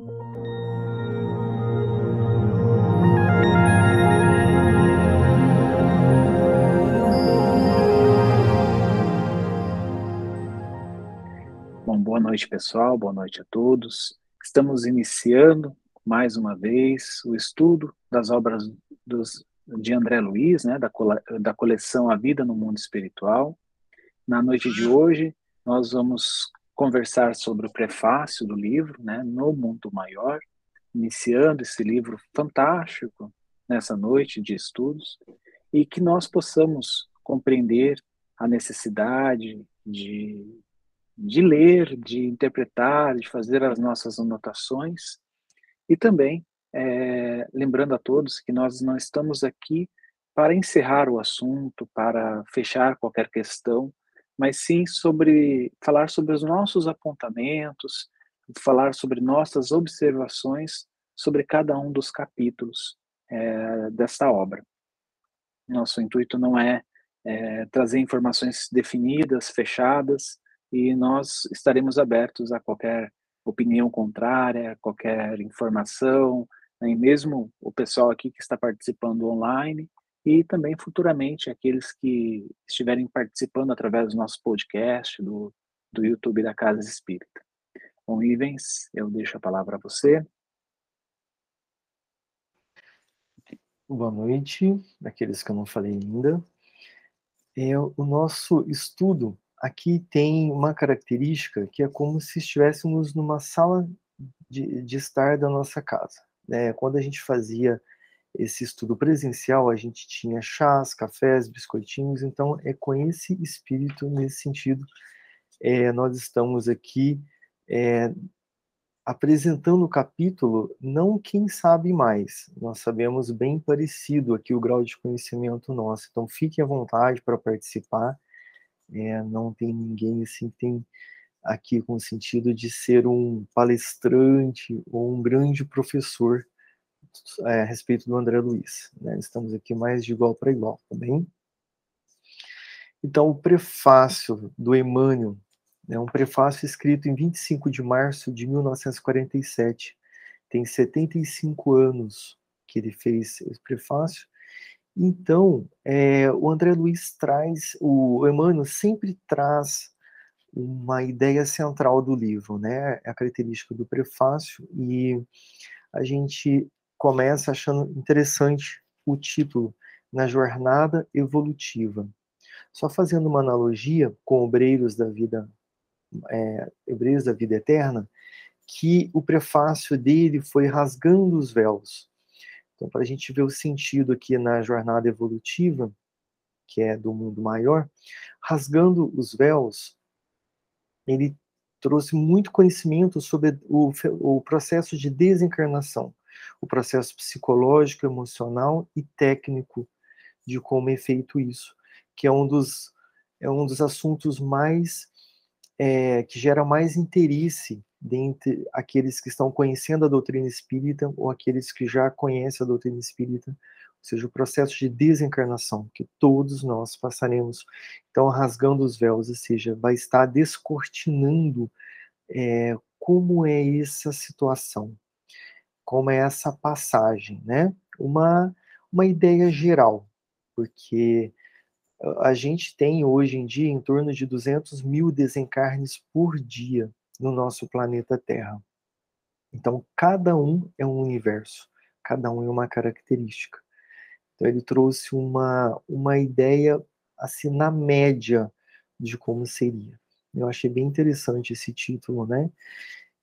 Bom, boa noite, pessoal. Boa noite a todos. Estamos iniciando mais uma vez o estudo das obras dos, de André Luiz, né, da, da coleção A Vida no Mundo Espiritual. Na noite de hoje, nós vamos conversar sobre o prefácio do livro, né, No Mundo Maior, iniciando esse livro fantástico nessa noite de estudos, e que nós possamos compreender a necessidade de, de ler, de interpretar, de fazer as nossas anotações, e também é, lembrando a todos que nós não estamos aqui para encerrar o assunto, para fechar qualquer questão, mas sim sobre falar sobre os nossos apontamentos, falar sobre nossas observações sobre cada um dos capítulos é, desta obra. Nosso intuito não é, é trazer informações definidas, fechadas, e nós estaremos abertos a qualquer opinião contrária, qualquer informação, né, mesmo o pessoal aqui que está participando online, e também futuramente aqueles que estiverem participando através do nosso podcast, do, do YouTube da Casa Espírita. Bom, Ivens, eu deixo a palavra a você. Boa noite, daqueles que eu não falei ainda. É, o nosso estudo aqui tem uma característica que é como se estivéssemos numa sala de, de estar da nossa casa. Né? Quando a gente fazia esse estudo presencial, a gente tinha chás, cafés, biscoitinhos, então é com esse espírito, nesse sentido, é, nós estamos aqui é, apresentando o capítulo, não quem sabe mais, nós sabemos bem parecido aqui o grau de conhecimento nosso, então fiquem à vontade para participar, é, não tem ninguém assim que tem aqui com o sentido de ser um palestrante ou um grande professor é, a respeito do André Luiz. Né? Estamos aqui mais de igual para igual, tá bem? Então, o prefácio do Emmanuel, é um prefácio escrito em 25 de março de 1947, tem 75 anos que ele fez esse prefácio. Então, é, o André Luiz traz, o Emmanuel sempre traz uma ideia central do livro, né? É a característica do prefácio e a gente começa achando interessante o título Na Jornada Evolutiva. Só fazendo uma analogia com obreiros da vida, é, obreiros da vida eterna, que o prefácio dele foi rasgando os véus. Então, para a gente ver o sentido aqui na jornada evolutiva, que é do mundo maior, rasgando os véus, ele trouxe muito conhecimento sobre o, o processo de desencarnação, o processo psicológico, emocional e técnico de como é feito isso, que é um dos, é um dos assuntos mais é, que gera mais interesse dentre aqueles que estão conhecendo a doutrina espírita ou aqueles que já conhecem a doutrina espírita, ou seja, o processo de desencarnação que todos nós passaremos. Então, rasgando os véus, ou seja, vai estar descortinando é, como é essa situação, como é essa passagem, né? Uma, uma ideia geral, porque a gente tem hoje em dia em torno de 200 mil desencarnes por dia no nosso planeta Terra. Então, cada um é um universo, cada um é uma característica. Então, ele trouxe uma, uma ideia, assim, na média de como seria. Eu achei bem interessante esse título, né?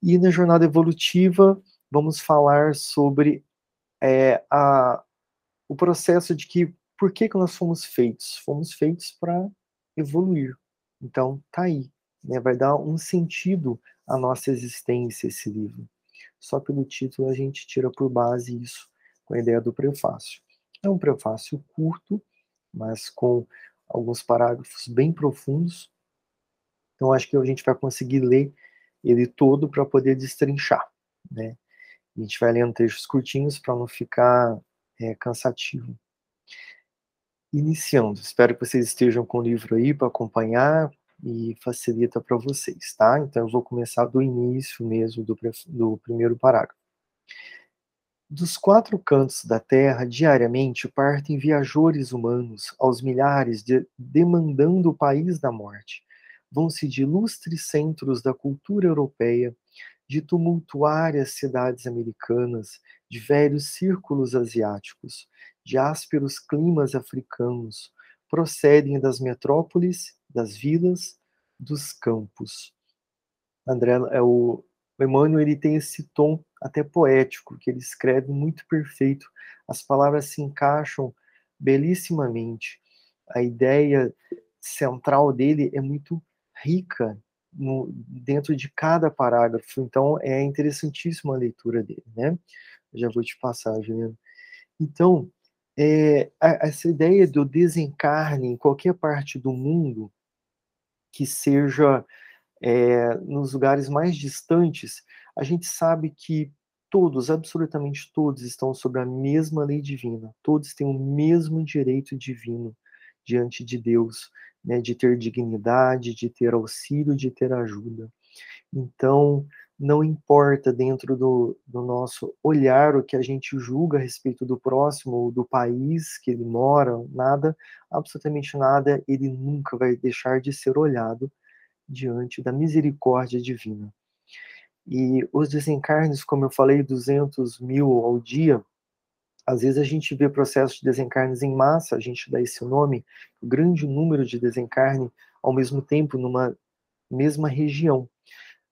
E na jornada evolutiva, vamos falar sobre é, a, o processo de que por que, que nós fomos feitos? Fomos feitos para evoluir. Então, tá aí. Né? Vai dar um sentido à nossa existência esse livro. Só pelo título a gente tira por base isso com a ideia do prefácio. É um prefácio curto, mas com alguns parágrafos bem profundos. Então acho que a gente vai conseguir ler ele todo para poder destrinchar, né? A gente vai lendo trechos curtinhos para não ficar é, cansativo iniciando. Espero que vocês estejam com o livro aí para acompanhar. e facilita para vocês, tá? Então eu vou começar do início mesmo do, do primeiro parágrafo. Dos quatro cantos da terra, diariamente partem viajores humanos aos milhares, de, demandando o país da morte. Vão-se de ilustres centros da cultura europeia, de tumultuárias cidades americanas, de velhos círculos asiáticos, de ásperos climas africanos, procedem das metrópoles, das vilas, dos campos. André, é o, o Emmanuel ele tem esse tom até poético, que ele escreve muito perfeito. As palavras se encaixam belíssimamente. A ideia central dele é muito rica no, dentro de cada parágrafo. Então é interessantíssima a leitura dele, né? Já vou te passar, Juliana. Então, é, essa ideia do desencarne em qualquer parte do mundo que seja é, nos lugares mais distantes, a gente sabe que todos, absolutamente todos, estão sob a mesma lei divina, todos têm o mesmo direito divino diante de Deus, né, de ter dignidade, de ter auxílio, de ter ajuda. Então, não importa dentro do, do, nosso olhar o que a gente julga a respeito do próximo ou do país que ele mora, nada, absolutamente nada, ele nunca vai deixar de ser olhado diante da misericórdia divina. E os desencarnes, como eu falei, 200 mil ao dia, às vezes a gente vê processos de desencarnes em massa, a gente dá esse nome, o grande número de desencarne ao mesmo tempo numa mesma região.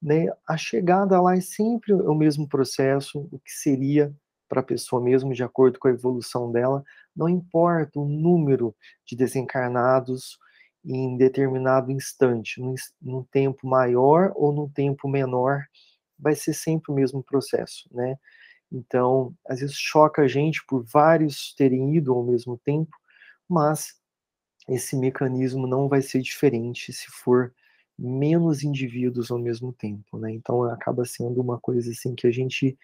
Né? A chegada lá é sempre o mesmo processo, o que seria para a pessoa mesmo, de acordo com a evolução dela, não importa o número de desencarnados em determinado instante, num, num tempo maior ou num tempo menor, vai ser sempre o mesmo processo, né? Então, às vezes choca a gente por vários terem ido ao mesmo tempo, mas esse mecanismo não vai ser diferente se for menos indivíduos ao mesmo tempo, né? Então acaba sendo uma coisa assim que a gente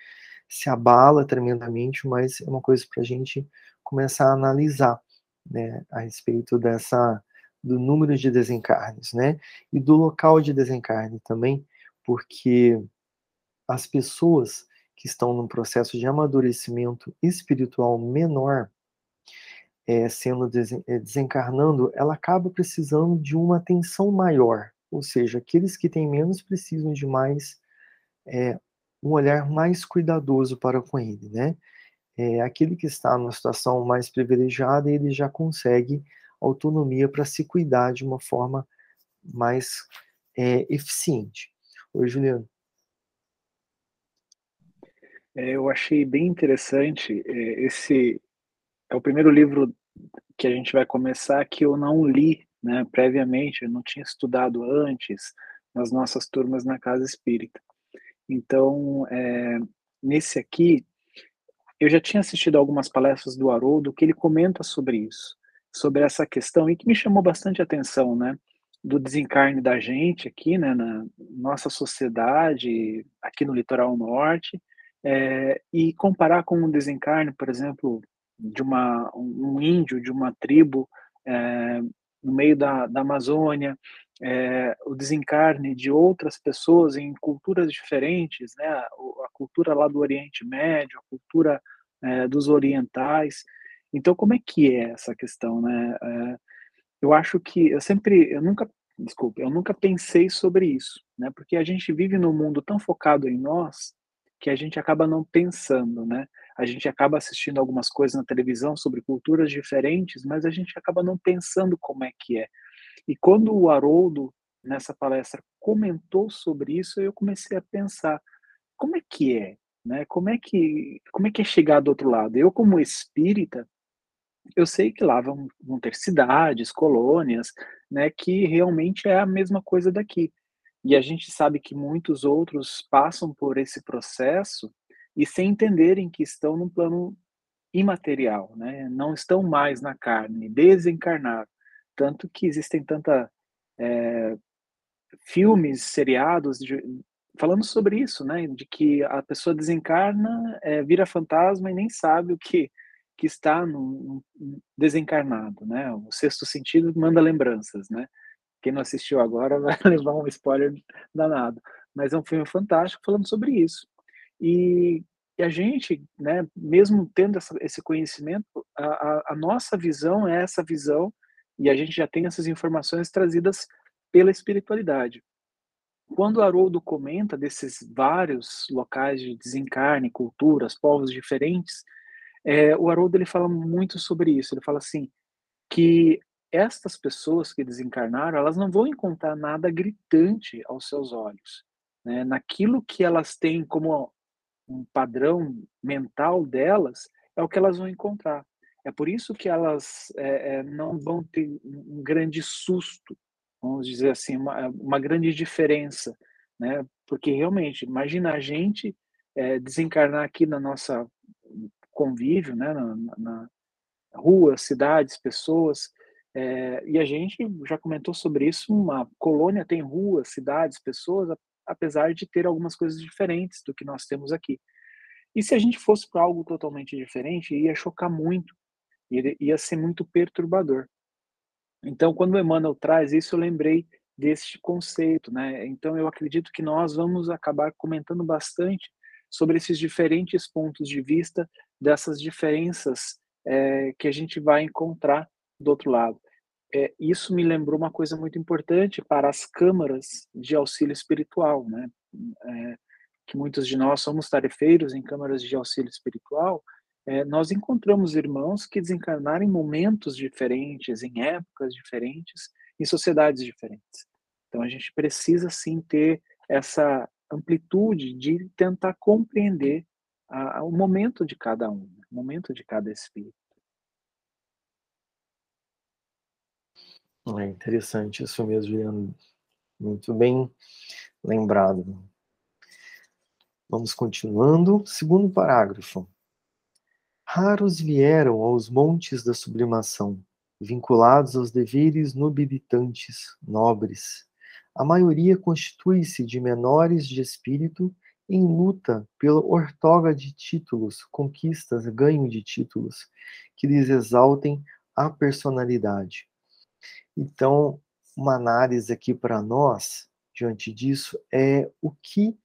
se abala tremendamente, mas é uma coisa para a gente começar a analisar, né, a respeito dessa do número de desencarnes, né? E do local de desencarne também, porque as pessoas que estão num processo de amadurecimento espiritual menor, é, sendo é, desencarnando, ela acaba precisando de uma atenção maior, ou seja, aqueles que têm menos precisam de mais é, um olhar mais cuidadoso para com ele, né? É, aquele que está numa situação mais privilegiada, ele já consegue autonomia para se cuidar de uma forma mais é, eficiente. Oi, Juliano. É, eu achei bem interessante. É, esse é o primeiro livro que a gente vai começar que eu não li né, previamente, eu não tinha estudado antes nas nossas turmas na Casa Espírita. Então, é, nesse aqui, eu já tinha assistido algumas palestras do Haroldo que ele comenta sobre isso sobre essa questão e que me chamou bastante atenção, né? Do desencarne da gente aqui, né? Na nossa sociedade, aqui no litoral norte, é, e comparar com um desencarne, por exemplo, de uma, um índio, de uma tribo é, no meio da, da Amazônia, é, o desencarne de outras pessoas em culturas diferentes, né? A, cultura lá do Oriente Médio, a cultura é, dos orientais, então, como é que é essa questão, né? É, eu acho que eu sempre, eu nunca, desculpe, eu nunca pensei sobre isso, né? Porque a gente vive num mundo tão focado em nós que a gente acaba não pensando, né? A gente acaba assistindo algumas coisas na televisão sobre culturas diferentes, mas a gente acaba não pensando como é que é. E quando o Haroldo nessa palestra comentou sobre isso, eu comecei a pensar como é que é, né? Como é que como é que é chegar do outro lado? Eu como espírita, eu sei que lá vão, vão ter cidades, colônias, né, que realmente é a mesma coisa daqui. E a gente sabe que muitos outros passam por esse processo e sem entenderem que estão num plano imaterial, né? não estão mais na carne, desencarnaram. Tanto que existem tanta é, filmes, seriados de, falando sobre isso, né? de que a pessoa desencarna, é, vira fantasma e nem sabe o que que está no, no desencarnado, né? O sexto sentido manda lembranças, né? Quem não assistiu agora vai levar um spoiler danado. Mas é um filme fantástico falando sobre isso. E, e a gente, né, mesmo tendo essa, esse conhecimento, a, a, a nossa visão é essa visão e a gente já tem essas informações trazidas pela espiritualidade. Quando Haroldo comenta desses vários locais de desencarne, culturas, povos diferentes, é, o Haroldo ele fala muito sobre isso. Ele fala assim que estas pessoas que desencarnaram, elas não vão encontrar nada gritante aos seus olhos, né? Naquilo que elas têm como um padrão mental delas é o que elas vão encontrar. É por isso que elas é, é, não vão ter um grande susto vamos dizer assim, uma, uma grande diferença, né? Porque realmente, imagina a gente é, desencarnar aqui na nossa convívio, né? Na, na rua, cidades, pessoas, é, e a gente já comentou sobre isso. Uma colônia tem ruas, cidades, pessoas, apesar de ter algumas coisas diferentes do que nós temos aqui. E se a gente fosse para algo totalmente diferente, ia chocar muito, ia, ser muito perturbador. Então, quando o Emmanuel traz isso, eu lembrei desse conceito, né? Então, eu acredito que nós vamos acabar comentando bastante sobre esses diferentes pontos de vista, dessas diferenças é, que a gente vai encontrar do outro lado. É, isso me lembrou uma coisa muito importante para as câmaras de auxílio espiritual, né? É, que muitos de nós somos tarefeiros em câmaras de auxílio espiritual, é, nós encontramos irmãos que desencarnaram em momentos diferentes, em épocas diferentes, em sociedades diferentes. Então a gente precisa sim ter essa amplitude de tentar compreender a, a, o momento de cada um, né, o momento de cada espírito. É interessante isso mesmo, Juliano. Muito bem lembrado. Vamos continuando. Segundo parágrafo. Raros vieram aos montes da sublimação, vinculados aos deveres nobilitantes, nobres. A maioria constitui-se de menores de espírito em luta pela ortoga de títulos, conquistas, ganho de títulos, que lhes exaltem a personalidade. Então, uma análise aqui para nós, diante disso, é o que,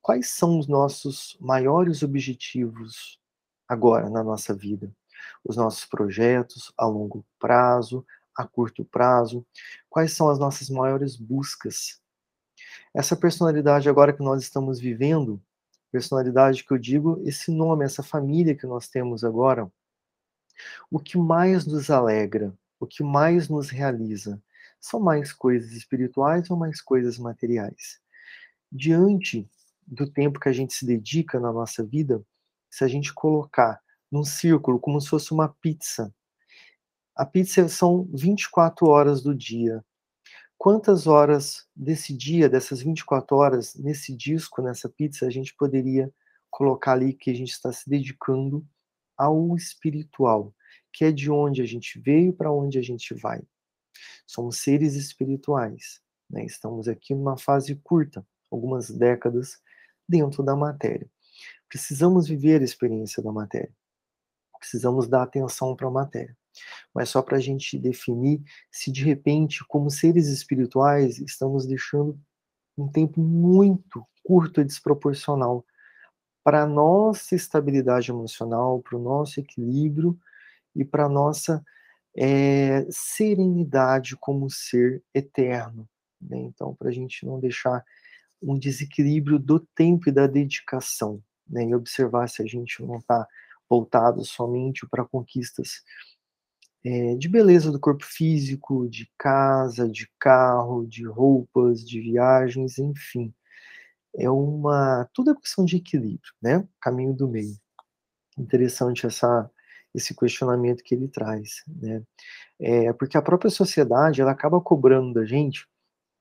quais são os nossos maiores objetivos agora na nossa vida. Os nossos projetos a longo prazo, a curto prazo, quais são as nossas maiores buscas. Essa personalidade agora que nós estamos vivendo, personalidade que eu digo, esse nome, essa família que nós temos agora, o que mais nos alegra, o que mais nos realiza, são mais coisas espirituais ou mais coisas materiais? Diante do tempo que a gente se dedica na nossa vida, se a gente colocar num círculo como se fosse uma pizza, a pizza são 24 horas do dia. Quantas horas desse dia, dessas 24 horas, nesse disco, nessa pizza, a gente poderia colocar ali que a gente está se dedicando ao espiritual, que é de onde a gente veio para onde a gente vai. Somos seres espirituais, né? estamos aqui numa fase curta, algumas décadas dentro da matéria. Precisamos viver a experiência da matéria. Precisamos dar atenção para a matéria. Mas só para a gente definir se de repente, como seres espirituais, estamos deixando um tempo muito curto e desproporcional para a nossa estabilidade emocional, para o nosso equilíbrio e para nossa é, serenidade como ser eterno. Né? Então, para a gente não deixar um desequilíbrio do tempo e da dedicação né, e observar se a gente não está voltado somente para conquistas é, de beleza do corpo físico, de casa, de carro, de roupas, de viagens, enfim. É uma. Tudo é questão de equilíbrio, né? Caminho do meio. Interessante essa, esse questionamento que ele traz, né? É, porque a própria sociedade ela acaba cobrando da gente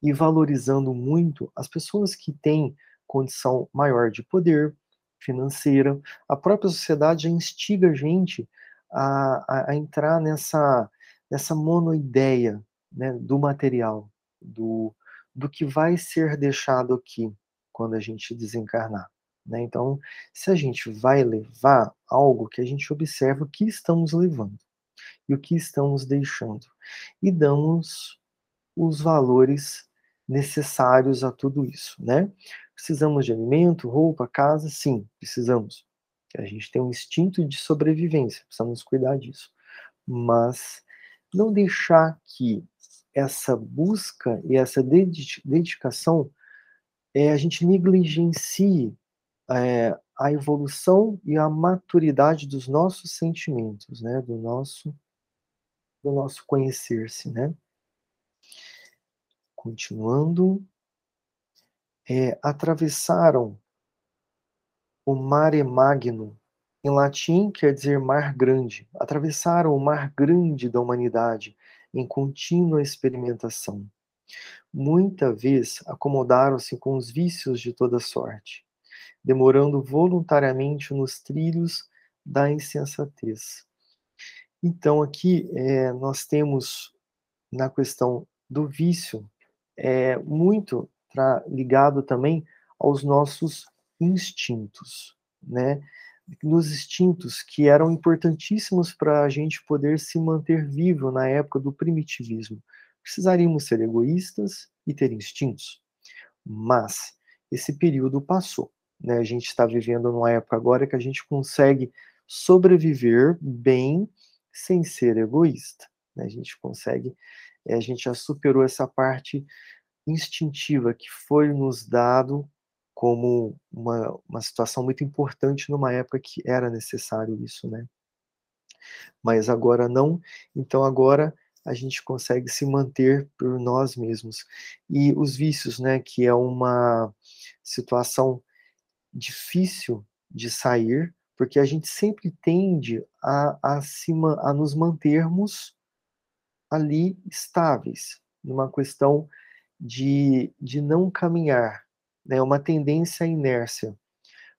e valorizando muito as pessoas que têm condição maior de poder, financeira. A própria sociedade instiga a gente a, a, a entrar nessa, nessa monoideia né, do material, do, do que vai ser deixado aqui quando a gente desencarnar. Né? Então, se a gente vai levar algo que a gente observa o que estamos levando e o que estamos deixando, e damos os valores necessários a tudo isso, né? Precisamos de alimento, roupa, casa? Sim, precisamos. A gente tem um instinto de sobrevivência, precisamos cuidar disso. Mas não deixar que essa busca e essa dedicação é, a gente negligencie é, a evolução e a maturidade dos nossos sentimentos, né? Do nosso, do nosso conhecer-se, né? Continuando, é, atravessaram o Mare Magno, em latim quer dizer mar grande, atravessaram o mar grande da humanidade em contínua experimentação. Muita vez acomodaram-se com os vícios de toda sorte, demorando voluntariamente nos trilhos da insensatez. Então, aqui é, nós temos na questão do vício é, muito ligado também aos nossos instintos, né? Nos instintos que eram importantíssimos para a gente poder se manter vivo na época do primitivismo. Precisaríamos ser egoístas e ter instintos. Mas esse período passou. Né? A gente está vivendo numa época agora que a gente consegue sobreviver bem sem ser egoísta. Né? A gente consegue, eh, a gente já superou essa parte instintiva que foi nos dado como uma, uma situação muito importante numa época que era necessário isso, né? Mas agora não, então agora a gente consegue se manter por nós mesmos. E os vícios, né, que é uma situação difícil de sair, porque a gente sempre tende a, a, se, a nos mantermos ali estáveis, numa questão de, de não caminhar, né, uma tendência à inércia.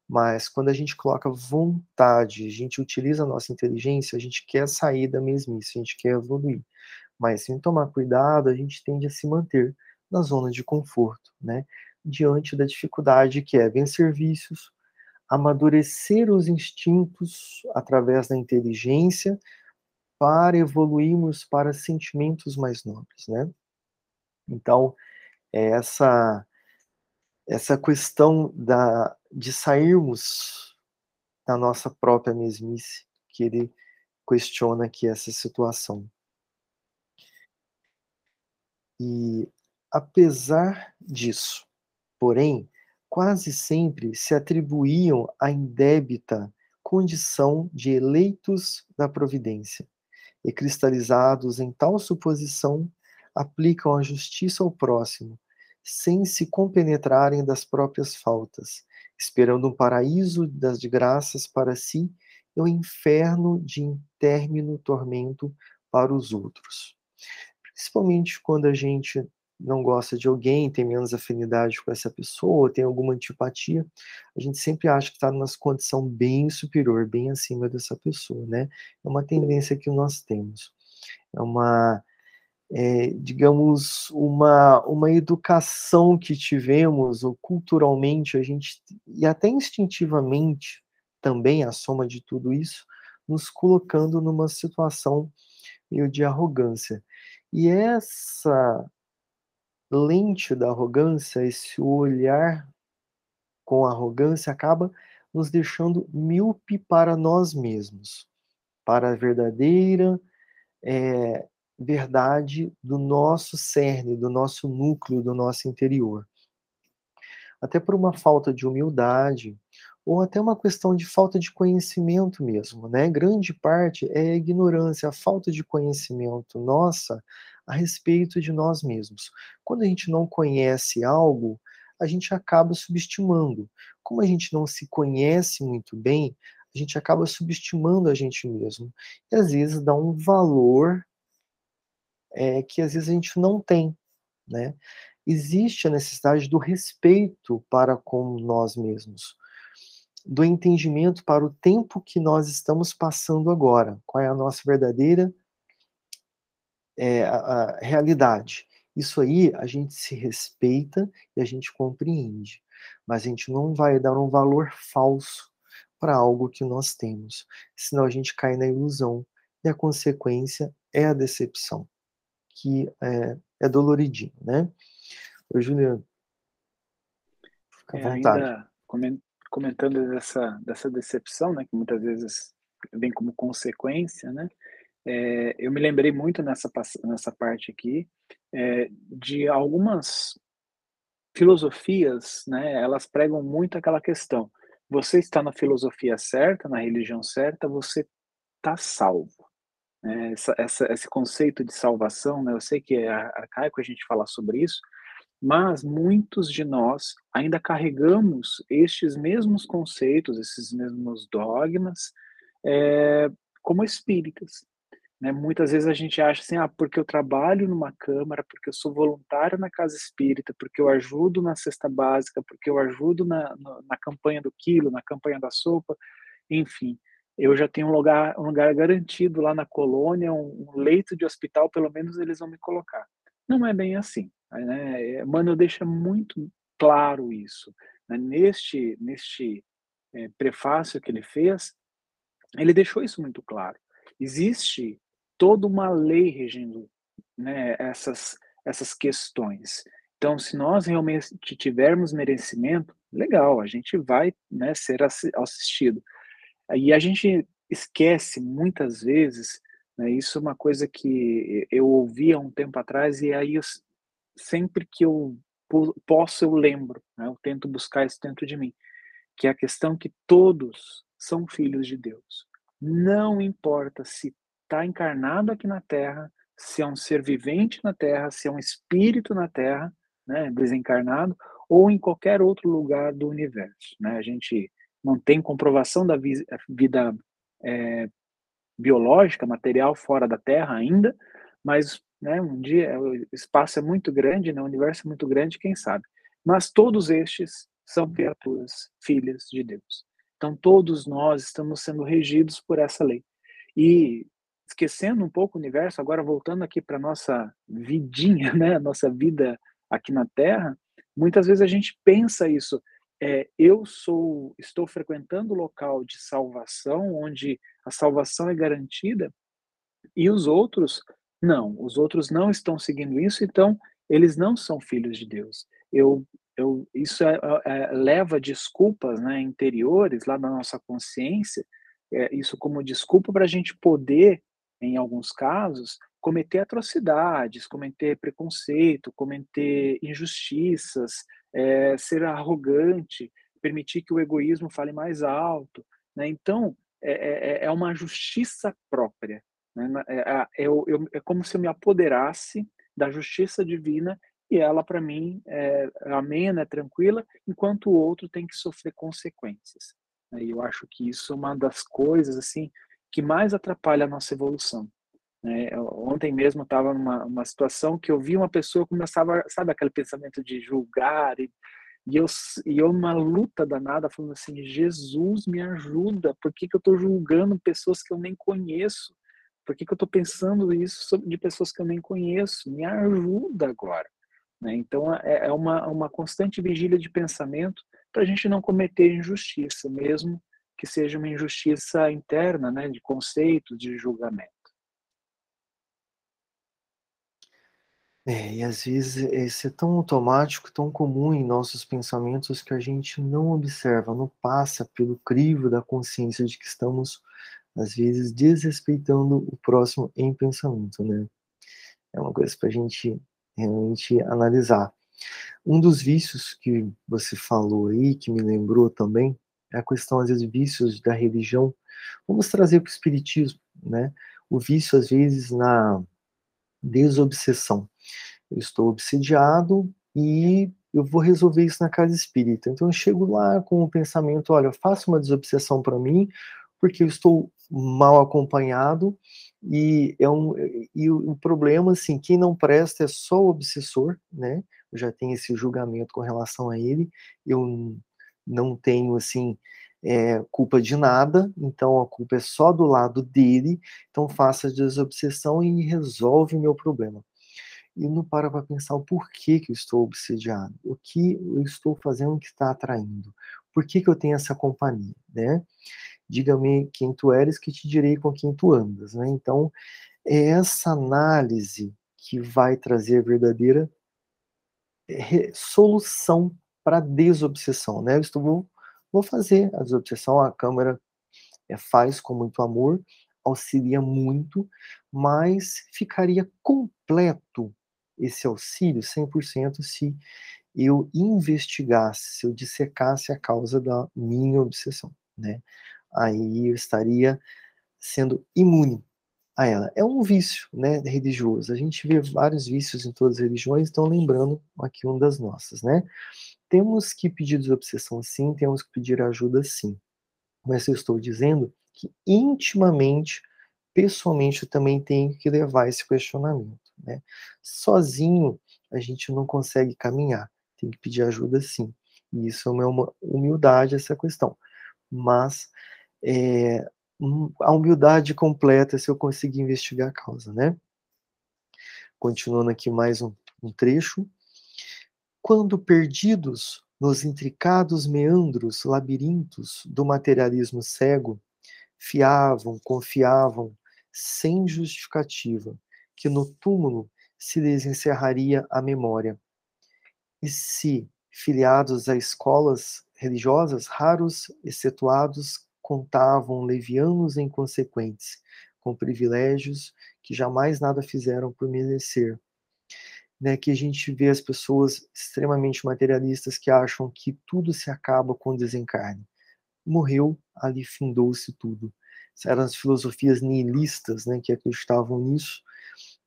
Mas quando a gente coloca vontade, a gente utiliza a nossa inteligência, a gente quer sair da mesmice, a gente quer evoluir. Mas sem tomar cuidado, a gente tende a se manter na zona de conforto, né? Diante da dificuldade que é vencer vícios, amadurecer os instintos através da inteligência para evoluirmos para sentimentos mais nobres, né? Então, é essa essa questão da de sairmos da nossa própria mesmice que ele questiona aqui essa situação. E apesar disso, porém, quase sempre se atribuíam a indébita condição de eleitos da providência, e cristalizados em tal suposição, aplicam a justiça ao próximo, sem se compenetrarem das próprias faltas, esperando um paraíso das graças para si e um inferno de intermino tormento para os outros. Principalmente quando a gente não gosta de alguém, tem menos afinidade com essa pessoa, tem alguma antipatia, a gente sempre acha que está numa condição bem superior, bem acima dessa pessoa, né? É uma tendência que nós temos. É uma, é, digamos, uma, uma educação que tivemos, ou culturalmente, a gente, e até instintivamente também, a soma de tudo isso, nos colocando numa situação meio de arrogância. E essa lente da arrogância, esse olhar com arrogância, acaba nos deixando míope para nós mesmos, para a verdadeira é, verdade do nosso cerne, do nosso núcleo, do nosso interior. Até por uma falta de humildade, ou até uma questão de falta de conhecimento mesmo, né? Grande parte é a ignorância, a falta de conhecimento nossa a respeito de nós mesmos. Quando a gente não conhece algo, a gente acaba subestimando. Como a gente não se conhece muito bem, a gente acaba subestimando a gente mesmo. E às vezes dá um valor é, que às vezes a gente não tem, né? Existe a necessidade do respeito para com nós mesmos do entendimento para o tempo que nós estamos passando agora, qual é a nossa verdadeira é, a, a realidade. Isso aí a gente se respeita e a gente compreende, mas a gente não vai dar um valor falso para algo que nós temos, senão a gente cai na ilusão e a consequência é a decepção, que é, é doloridinho, né? Ô, Juliano, fica à é, vontade. Ainda comentando dessa, dessa decepção, né, que muitas vezes vem como consequência, né, é, eu me lembrei muito nessa, nessa parte aqui é, de algumas filosofias, né, elas pregam muito aquela questão, você está na filosofia certa, na religião certa, você está salvo. É, essa, essa, esse conceito de salvação, né, eu sei que é arcaico a gente falar sobre isso, mas muitos de nós ainda carregamos estes mesmos conceitos, esses mesmos dogmas, é, como espíritas. Né? Muitas vezes a gente acha assim, ah, porque eu trabalho numa câmara, porque eu sou voluntário na casa espírita, porque eu ajudo na cesta básica, porque eu ajudo na, na, na campanha do quilo, na campanha da sopa, enfim, eu já tenho um lugar, um lugar garantido lá na colônia, um, um leito de hospital, pelo menos eles vão me colocar. Não é bem assim. Né? Mano deixa muito claro isso. Né? Neste, neste é, prefácio que ele fez, ele deixou isso muito claro. Existe toda uma lei regindo né, essas, essas questões. Então, se nós realmente tivermos merecimento, legal, a gente vai né, ser assistido. E a gente esquece muitas vezes, né, isso é uma coisa que eu ouvi há um tempo atrás, e aí eu, sempre que eu posso eu lembro, né, eu tento buscar isso dentro de mim, que é a questão que todos são filhos de Deus. Não importa se está encarnado aqui na Terra, se é um ser vivente na Terra, se é um espírito na Terra, né, desencarnado, ou em qualquer outro lugar do universo. Né? A gente não tem comprovação da vida é, biológica, material fora da Terra ainda, mas né? Um dia o espaço é muito grande, né? o universo é muito grande, quem sabe. Mas todos estes são criaturas, filhas de Deus. Então todos nós estamos sendo regidos por essa lei. E esquecendo um pouco o universo, agora voltando aqui para nossa vidinha, né? Nossa vida aqui na Terra, muitas vezes a gente pensa isso. É, eu sou, estou frequentando o local de salvação, onde a salvação é garantida, e os outros não, os outros não estão seguindo isso, então eles não são filhos de Deus. Eu, eu, isso é, é, leva desculpas né, interiores lá na nossa consciência, é, isso como desculpa para a gente poder, em alguns casos, cometer atrocidades, cometer preconceito, cometer injustiças, é, ser arrogante, permitir que o egoísmo fale mais alto. Né? Então, é, é, é uma justiça própria. Né? É, eu, eu, é como se eu me apoderasse da justiça divina e ela, para mim, é amena, é tranquila, enquanto o outro tem que sofrer consequências. Né? E eu acho que isso é uma das coisas assim que mais atrapalha a nossa evolução. Né? Ontem mesmo estava numa uma situação que eu vi uma pessoa começava, sabe, aquele pensamento de julgar e, e eu, e eu uma luta danada, falando assim, Jesus me ajuda, por que, que eu estou julgando pessoas que eu nem conheço? Por que, que eu estou pensando isso de pessoas que eu nem conheço? Me ajuda agora. Né? Então, é, é uma, uma constante vigília de pensamento para a gente não cometer injustiça, mesmo que seja uma injustiça interna, né, de conceito, de julgamento. É, e às vezes isso é tão automático, tão comum em nossos pensamentos que a gente não observa, não passa pelo crivo da consciência de que estamos às vezes desrespeitando o próximo em pensamento, né? É uma coisa para a gente realmente analisar. Um dos vícios que você falou aí, que me lembrou também, a questão, às vezes, vícios da religião. Vamos trazer para o espiritismo, né? O vício, às vezes, na desobsessão. Eu estou obsediado e eu vou resolver isso na casa espírita. Então eu chego lá com o pensamento, olha, faça uma desobsessão para mim, porque eu estou mal acompanhado e é um e o, problema assim quem não presta é só o obsessor né eu já tenho esse julgamento com relação a ele eu não tenho assim é, culpa de nada então a culpa é só do lado dele então faça a desobsessão e resolve o meu problema e não para para pensar o porquê que eu estou obsediado o que eu estou fazendo que está atraindo por que que eu tenho essa companhia né diga-me quem tu eres, que te direi com quem tu andas. Né? Então, é essa análise que vai trazer a verdadeira solução para desobsessão, né? Eu estou, vou, vou fazer a desobsessão, a câmera é, faz com muito amor, auxilia muito, mas ficaria completo esse auxílio 100% se eu investigasse, se eu dissecasse a causa da minha obsessão, né? Aí eu estaria sendo imune a ela. É um vício, né, religioso. A gente vê vários vícios em todas as religiões, então lembrando aqui um das nossas, né? Temos que pedir desobsessão sim, temos que pedir ajuda sim. Mas eu estou dizendo que intimamente, pessoalmente, eu também tenho que levar esse questionamento, né? Sozinho a gente não consegue caminhar, tem que pedir ajuda sim. E isso é uma humildade essa questão. Mas é, a humildade completa se eu conseguir investigar a causa, né? Continuando aqui mais um, um trecho. Quando perdidos nos intricados meandros, labirintos do materialismo cego, fiavam, confiavam, sem justificativa, que no túmulo se lhes encerraria a memória. E se, filiados a escolas religiosas, raros, excetuados, contavam levianos e inconsequentes, com privilégios que jamais nada fizeram por merecer. Né, que a gente vê as pessoas extremamente materialistas que acham que tudo se acaba com o desencarne. Morreu, ali findou-se tudo. Eram as filosofias nihilistas né, que acreditavam nisso,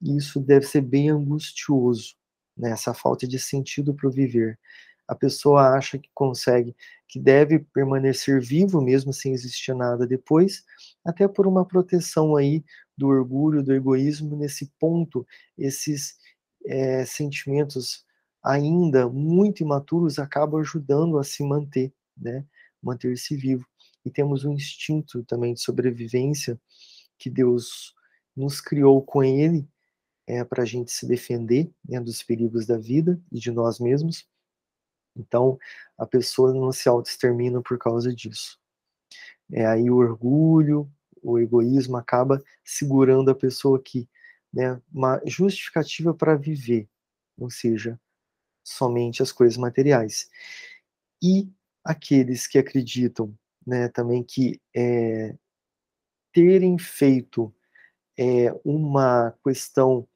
e isso deve ser bem angustioso, né, essa falta de sentido para o viver a pessoa acha que consegue, que deve permanecer vivo mesmo sem existir nada depois, até por uma proteção aí do orgulho, do egoísmo. Nesse ponto, esses é, sentimentos ainda muito imaturos acabam ajudando a se manter, né? Manter-se vivo. E temos um instinto também de sobrevivência que Deus nos criou com ele é, para a gente se defender né, dos perigos da vida e de nós mesmos. Então, a pessoa não se auto-extermina por causa disso. É, aí o orgulho, o egoísmo acaba segurando a pessoa aqui, né, uma justificativa para viver, ou seja, somente as coisas materiais. E aqueles que acreditam, né, também que é, terem feito é, uma questão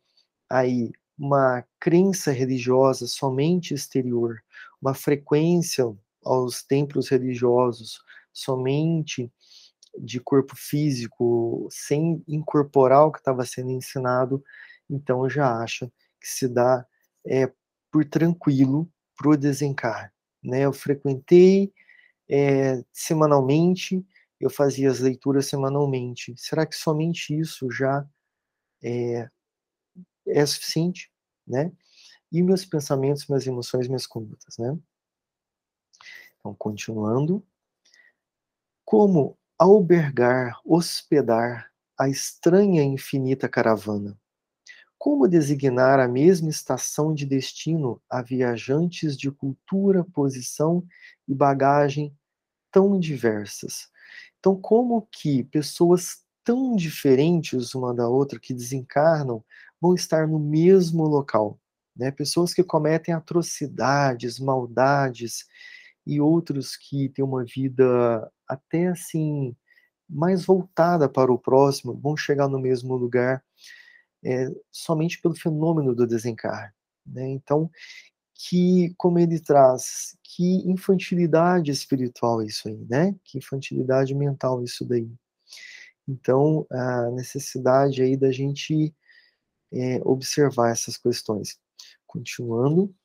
aí, uma crença religiosa somente exterior, uma frequência aos templos religiosos somente de corpo físico, sem incorporar o que estava sendo ensinado, então já acha que se dá é, por tranquilo para o desencarne. Né? Eu frequentei é, semanalmente, eu fazia as leituras semanalmente. Será que somente isso já é, é suficiente? Né? e meus pensamentos, minhas emoções, minhas condutas, né? Então, continuando. Como albergar, hospedar a estranha e infinita caravana? Como designar a mesma estação de destino a viajantes de cultura, posição e bagagem tão diversas? Então, como que pessoas tão diferentes uma da outra que desencarnam vão estar no mesmo local? né? Pessoas que cometem atrocidades, maldades e outros que têm uma vida até assim mais voltada para o próximo vão chegar no mesmo lugar é, somente pelo fenômeno do desencarne. Né? Então, que, como ele traz, que infantilidade espiritual isso aí, né? Que infantilidade mental isso daí. Então, a necessidade aí da gente é, observar essas questões. Continuando.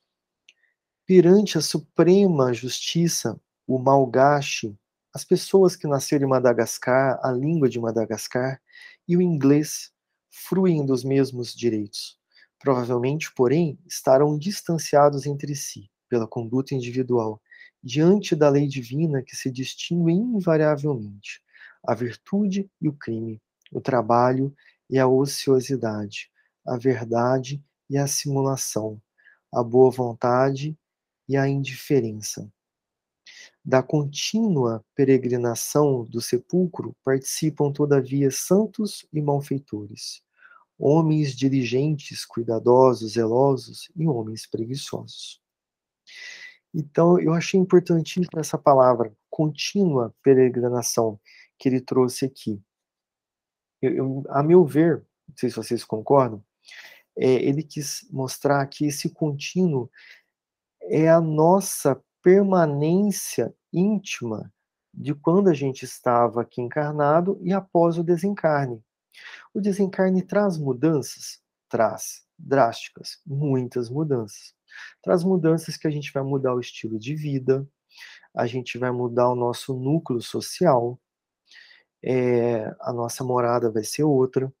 Perante a Suprema Justiça, o malgache, as pessoas que nasceram em Madagascar, a língua de Madagascar e o inglês fruem dos mesmos direitos. Provavelmente, porém, estarão distanciados entre si pela conduta individual, diante da lei divina que se distingue invariavelmente a virtude e o crime, o trabalho e a ociosidade, a verdade e a simulação, a boa vontade e a indiferença. Da contínua peregrinação do sepulcro participam, todavia, santos e malfeitores. homens diligentes, cuidadosos, zelosos e homens preguiçosos. Então, eu achei importantíssima essa palavra, contínua peregrinação, que ele trouxe aqui. Eu, eu, a meu ver, não sei se vocês concordam, é, ele quis mostrar que esse contínuo é a nossa permanência íntima de quando a gente estava aqui encarnado e após o desencarne. O desencarne traz mudanças? Traz, drásticas, muitas mudanças. Traz mudanças que a gente vai mudar o estilo de vida, a gente vai mudar o nosso núcleo social, é, a nossa morada vai ser outra.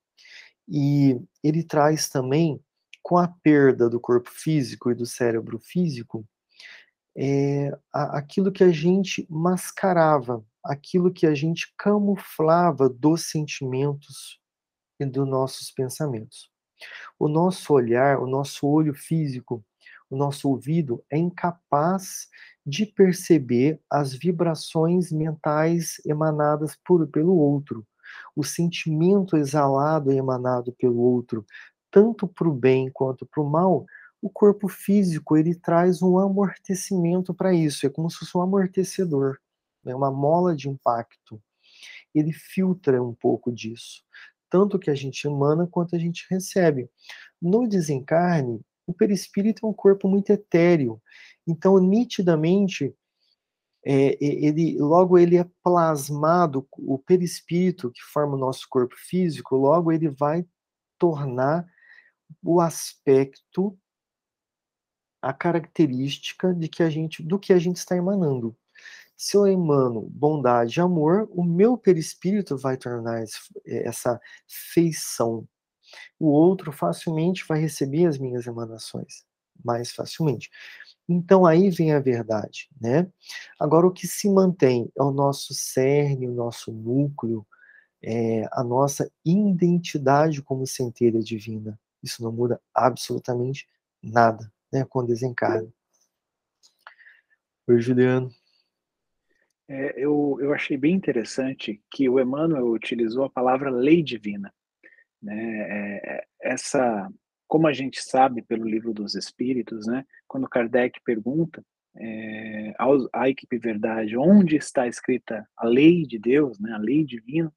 E ele traz também, com a perda do corpo físico e do cérebro físico, é, aquilo que a gente mascarava, aquilo que a gente camuflava dos sentimentos e dos nossos pensamentos. O nosso olhar, o nosso olho físico, o nosso ouvido é incapaz de perceber as vibrações mentais emanadas por, pelo outro, o sentimento exalado e emanado pelo outro, tanto para o bem quanto para o mal, o corpo físico ele traz um amortecimento para isso, é como se fosse um amortecedor, é uma mola de impacto. Ele filtra um pouco disso, tanto que a gente emana quanto a gente recebe. No desencarne, o perispírito é um corpo muito etéreo, então nitidamente é, ele logo ele é plasmado o perispírito que forma o nosso corpo físico, logo ele vai tornar o aspecto a característica de que a gente, do que a gente está emanando. Se eu emano bondade e amor, o meu perispírito vai tornar essa feição. O outro facilmente vai receber as minhas emanações, mais facilmente. Então aí vem a verdade, né? Agora o que se mantém é o nosso cerne, o nosso núcleo, é, a nossa identidade como centelha divina. Isso não muda absolutamente nada né, com desencarne. Oi, Juliano. É, eu, eu achei bem interessante que o Emmanuel utilizou a palavra lei divina. Né? É, é, essa, como a gente sabe pelo livro dos Espíritos, né? quando Kardec pergunta é, à equipe Verdade onde está escrita a lei de Deus, né? a lei divina,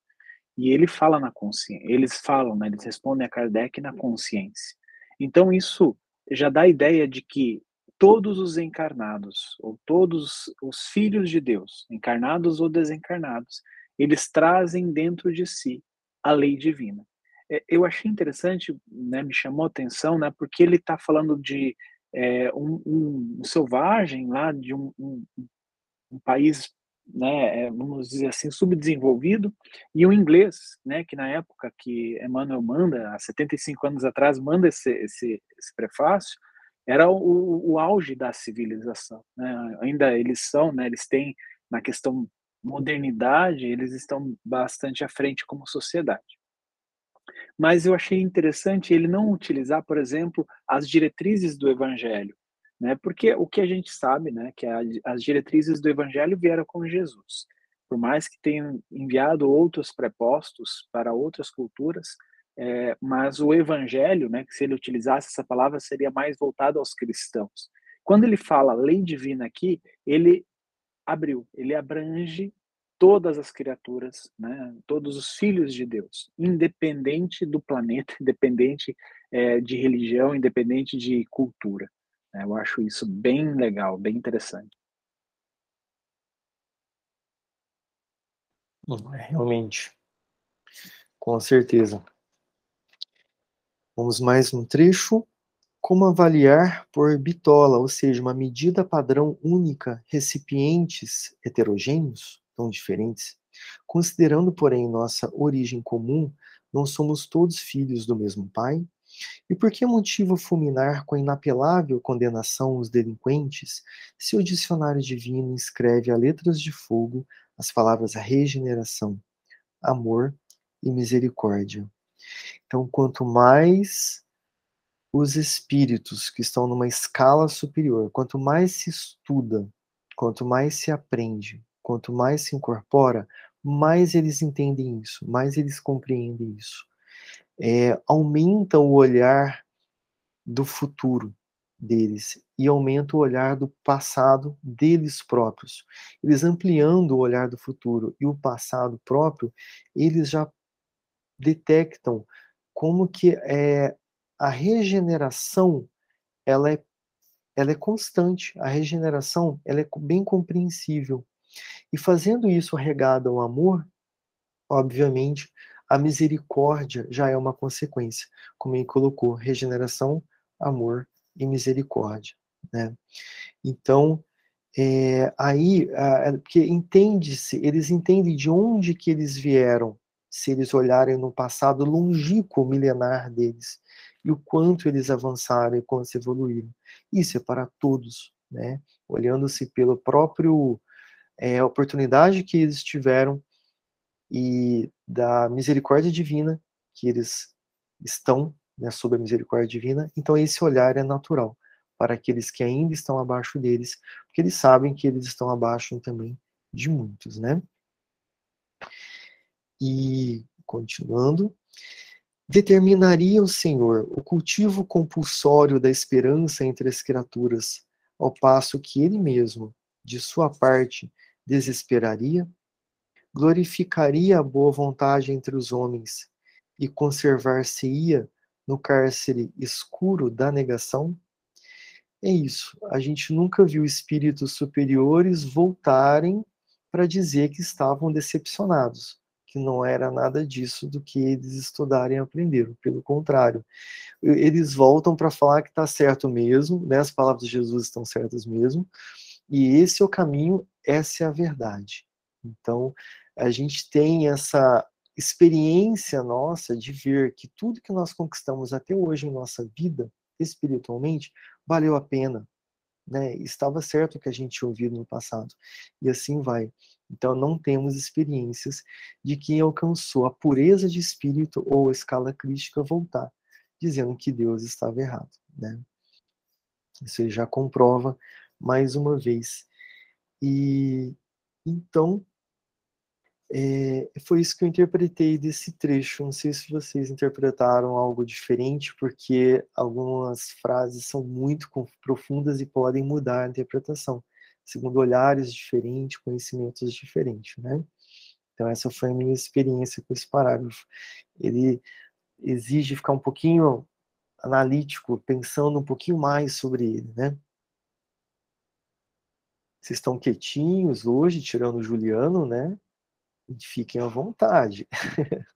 e ele fala na consciência, eles falam, né? eles respondem a Kardec na consciência. Então isso já dá a ideia de que todos os encarnados, ou todos os filhos de Deus, encarnados ou desencarnados, eles trazem dentro de si a lei divina. É, eu achei interessante, né, me chamou a atenção, né, porque ele está falando de é, um, um, selvagem lá de um, um, um país né, é, vamos dizer assim, subdesenvolvido, e o inglês, né, que na época que Emmanuel manda, há 75 anos atrás, manda esse, esse, esse prefácio, era o, o auge da civilização. Né? Ainda eles são, né, eles têm, na questão modernidade, eles estão bastante à frente como sociedade. Mas eu achei interessante ele não utilizar, por exemplo, as diretrizes do evangelho, né? Porque o que a gente sabe, né, que a, as diretrizes do evangelho vieram com Jesus. Por mais que tenham enviado outros prepostos para outras culturas, é, mas o evangelho, né, que se ele utilizasse essa palavra, seria mais voltado aos cristãos. Quando ele fala lei divina aqui, ele abriu, ele abrange todas as criaturas, né, todos os filhos de Deus, independente do planeta, independente é, de religião, independente de cultura. Né? Eu acho isso bem legal, bem interessante. É, realmente, com certeza. Vamos mais um trecho. Como avaliar por bitola, ou seja, uma medida padrão única, recipientes heterogêneos, tão diferentes? Considerando, porém, nossa origem comum, não somos todos filhos do mesmo pai? E por que motivo fulminar com a inapelável condenação os delinquentes, se o dicionário divino escreve a letras de fogo as palavras regeneração, amor e misericórdia? Então, quanto mais os espíritos que estão numa escala superior, quanto mais se estuda, quanto mais se aprende, quanto mais se incorpora, mais eles entendem isso, mais eles compreendem isso. É, aumenta o olhar do futuro deles e aumenta o olhar do passado deles próprios. Eles ampliando o olhar do futuro e o passado próprio, eles já detectam como que é, a regeneração ela é, ela é constante, a regeneração ela é bem compreensível. E fazendo isso regado ao amor, obviamente, a misericórdia já é uma consequência, como ele colocou, regeneração, amor e misericórdia, né? Então, é, aí, é, porque entende-se, eles entendem de onde que eles vieram, se eles olharem no passado longínquo, milenar deles, e o quanto eles avançaram e quanto evoluíram. Isso é para todos, né? Olhando-se pelo próprio é, oportunidade que eles tiveram e da misericórdia divina que eles estão né, sob a misericórdia divina. Então esse olhar é natural para aqueles que ainda estão abaixo deles, porque eles sabem que eles estão abaixo também de muitos, né? E continuando, determinaria o Senhor o cultivo compulsório da esperança entre as criaturas, ao passo que ele mesmo, de sua parte, desesperaria? Glorificaria a boa vontade entre os homens e conservar-se-ia no cárcere escuro da negação? É isso. A gente nunca viu espíritos superiores voltarem para dizer que estavam decepcionados que não era nada disso do que eles estudarem e aprenderam. Pelo contrário, eles voltam para falar que está certo mesmo, né? as palavras de Jesus estão certas mesmo, e esse é o caminho, essa é a verdade. Então, a gente tem essa experiência nossa de ver que tudo que nós conquistamos até hoje em nossa vida, espiritualmente, valeu a pena. Né? Estava certo o que a gente ouvido no passado. E assim vai. Então, não temos experiências de quem alcançou a pureza de espírito ou a escala crítica voltar, dizendo que Deus estava errado. Né? Isso já comprova mais uma vez. E então, é, foi isso que eu interpretei desse trecho. Não sei se vocês interpretaram algo diferente, porque algumas frases são muito profundas e podem mudar a interpretação segundo olhares diferentes, conhecimentos diferentes, né? Então essa foi a minha experiência com esse parágrafo. Ele exige ficar um pouquinho analítico, pensando um pouquinho mais sobre ele, né? Vocês estão quietinhos hoje, tirando o Juliano, né? Fiquem à vontade.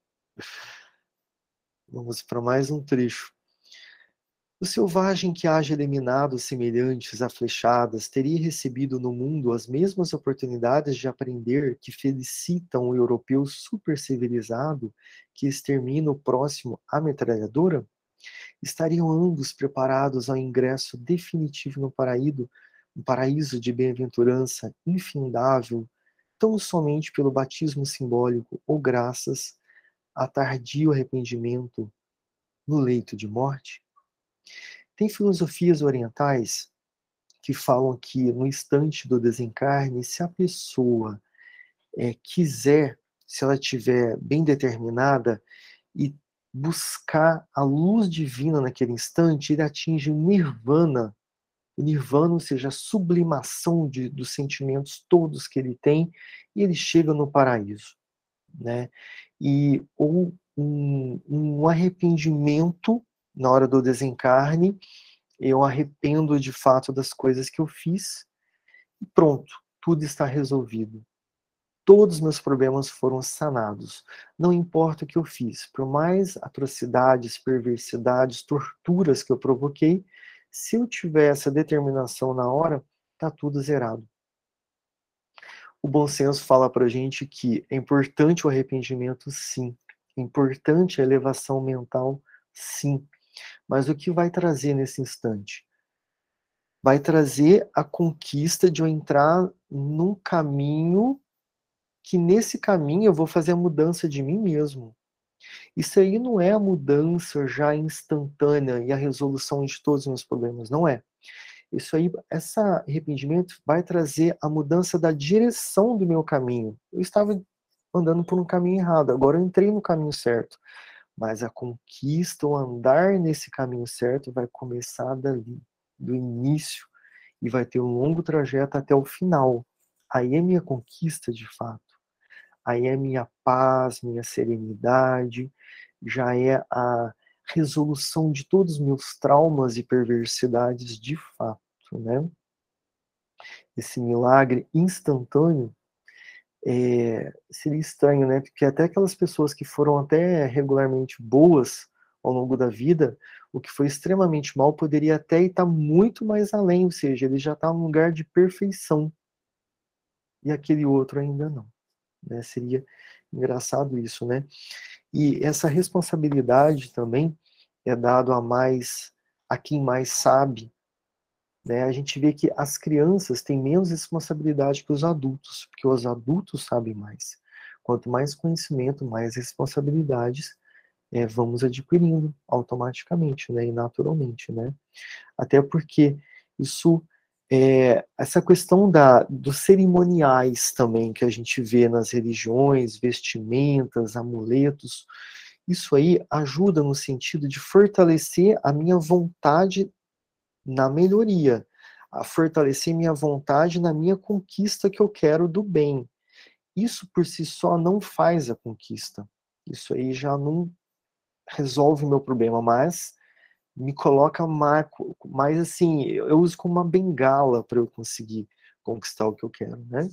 Vamos para mais um trecho. O selvagem que haja eliminado semelhantes a flechadas teria recebido no mundo as mesmas oportunidades de aprender que felicitam o europeu supercivilizado que extermina o próximo à metralhadora? Estariam ambos preparados ao ingresso definitivo no paraíso, um paraíso de bem-aventurança infindável, tão somente pelo batismo simbólico ou graças a tardio arrependimento no leito de morte? Tem filosofias orientais que falam que no instante do desencarne, se a pessoa é, quiser, se ela estiver bem determinada e buscar a luz divina naquele instante, ele atinge o nirvana. O nirvana, ou seja, a sublimação de, dos sentimentos todos que ele tem, e ele chega no paraíso. Né? E ou um, um arrependimento na hora do desencarne, eu arrependo de fato das coisas que eu fiz e pronto, tudo está resolvido. Todos os meus problemas foram sanados. Não importa o que eu fiz, por mais atrocidades, perversidades, torturas que eu provoquei, se eu tiver essa determinação na hora, tá tudo zerado. O bom senso fala para gente que é importante o arrependimento, sim. É importante a elevação mental, sim. Mas o que vai trazer nesse instante? Vai trazer a conquista de eu entrar num caminho que nesse caminho eu vou fazer a mudança de mim mesmo. Isso aí não é a mudança já instantânea e a resolução de todos os meus problemas, não é. Isso aí, esse arrependimento vai trazer a mudança da direção do meu caminho. Eu estava andando por um caminho errado, agora eu entrei no caminho certo. mas a conquista, o andar nesse caminho certo vai começar dali, do início, e vai ter um longo trajeto até o final. Aí é minha conquista de fato. Aí é minha paz, minha serenidade, já é a resolução de todos os meus traumas e perversidades de fato, né? Esse milagre instantâneo é, seria estranho, né? Porque até aquelas pessoas que foram até regularmente boas ao longo da vida, o que foi extremamente mal poderia até estar muito mais além, ou seja, ele já está num lugar de perfeição. E aquele outro ainda não. Né? Seria engraçado isso, né? E essa responsabilidade também é dado a mais a quem mais sabe. Né? A gente vê que as crianças têm menos responsabilidade que os adultos, porque os adultos sabem mais. Quanto mais conhecimento, mais responsabilidades é, vamos adquirindo automaticamente, né, e naturalmente, né? Até porque isso é, essa questão da, dos cerimoniais também que a gente vê nas religiões, vestimentas, amuletos, isso aí ajuda no sentido de fortalecer a minha vontade na melhoria, a fortalecer minha vontade na minha conquista que eu quero do bem. Isso por si só não faz a conquista. Isso aí já não resolve o meu problema, mas me coloca mais, mais assim, eu uso como uma bengala para eu conseguir conquistar o que eu quero, né?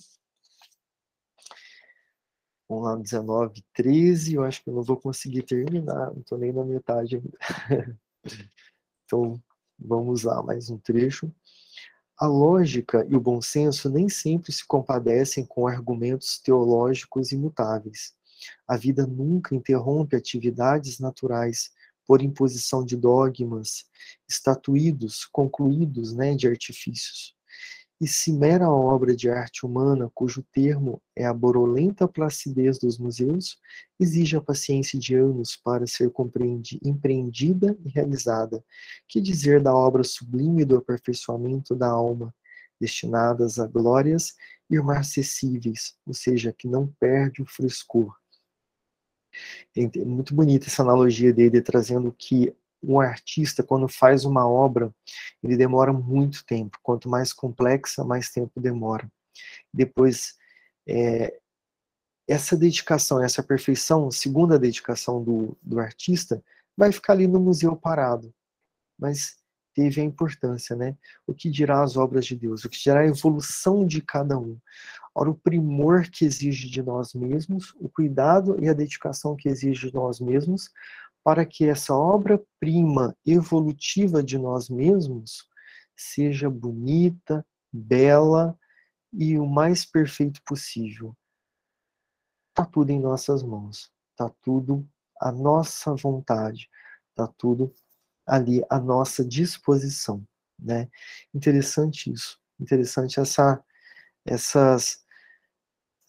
Vamos lá, 19, 13, eu acho que eu não vou conseguir terminar, não estou nem na metade ainda. então, vamos lá, mais um trecho. A lógica e o bom senso nem sempre se compadecem com argumentos teológicos imutáveis. A vida nunca interrompe atividades naturais por imposição de dogmas estatuídos, concluídos né, de artifícios. E se mera obra de arte humana, cujo termo é a borolenta placidez dos museus, exige a paciência de anos para ser empreendida e realizada, que dizer da obra sublime do aperfeiçoamento da alma, destinadas a glórias irmarcessíveis, ou seja, que não perde o frescor, é muito bonita essa analogia dele, trazendo que um artista, quando faz uma obra, ele demora muito tempo. Quanto mais complexa, mais tempo demora. Depois, é, essa dedicação, essa perfeição, segundo a dedicação do, do artista, vai ficar ali no museu parado. Mas teve a importância, né? O que dirá as obras de Deus? O que dirá a evolução de cada um? Ora, o primor que exige de nós mesmos, o cuidado e a dedicação que exige de nós mesmos, para que essa obra-prima evolutiva de nós mesmos seja bonita, bela e o mais perfeito possível. Está tudo em nossas mãos, está tudo à nossa vontade, está tudo ali à nossa disposição, né? Interessante isso, interessante essa, essas,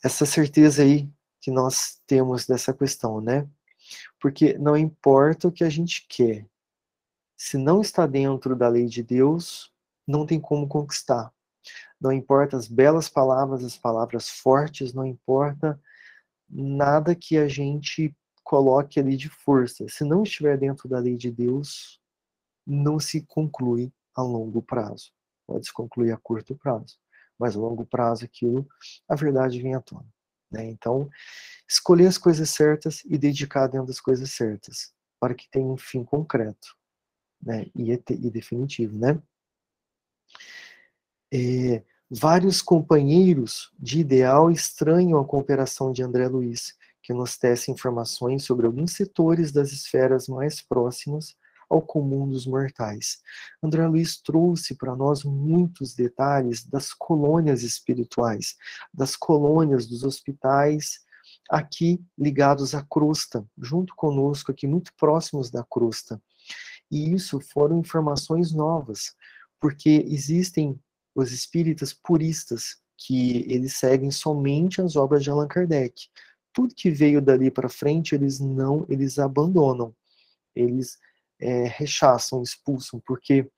essa certeza aí que nós temos dessa questão, né? Porque não importa o que a gente quer, se não está dentro da lei de Deus, não tem como conquistar. Não importa as belas palavras, as palavras fortes, não importa nada que a gente coloque ali de força. Se não estiver dentro da lei de Deus, não se conclui a longo prazo. Pode se concluir a curto prazo, mas a longo prazo aquilo, a verdade vem à tona. Né? Então, escolher as coisas certas e dedicar dentro das coisas certas, para que tenha um fim concreto né? e, e definitivo. Né? É, vários companheiros de ideal estranham a cooperação de André Luiz, que nos tece informações sobre alguns setores das esferas mais próximas ao comum dos mortais. André Luiz trouxe para nós muitos detalhes das colônias espirituais, das colônias dos hospitais aqui ligados à crosta, junto conosco aqui muito próximos da crosta. E isso foram informações novas, porque existem os espíritas puristas que eles seguem somente as obras de Allan Kardec. Tudo que veio dali para frente, eles não, eles abandonam. Eles é, rechaçam, expulsam, porque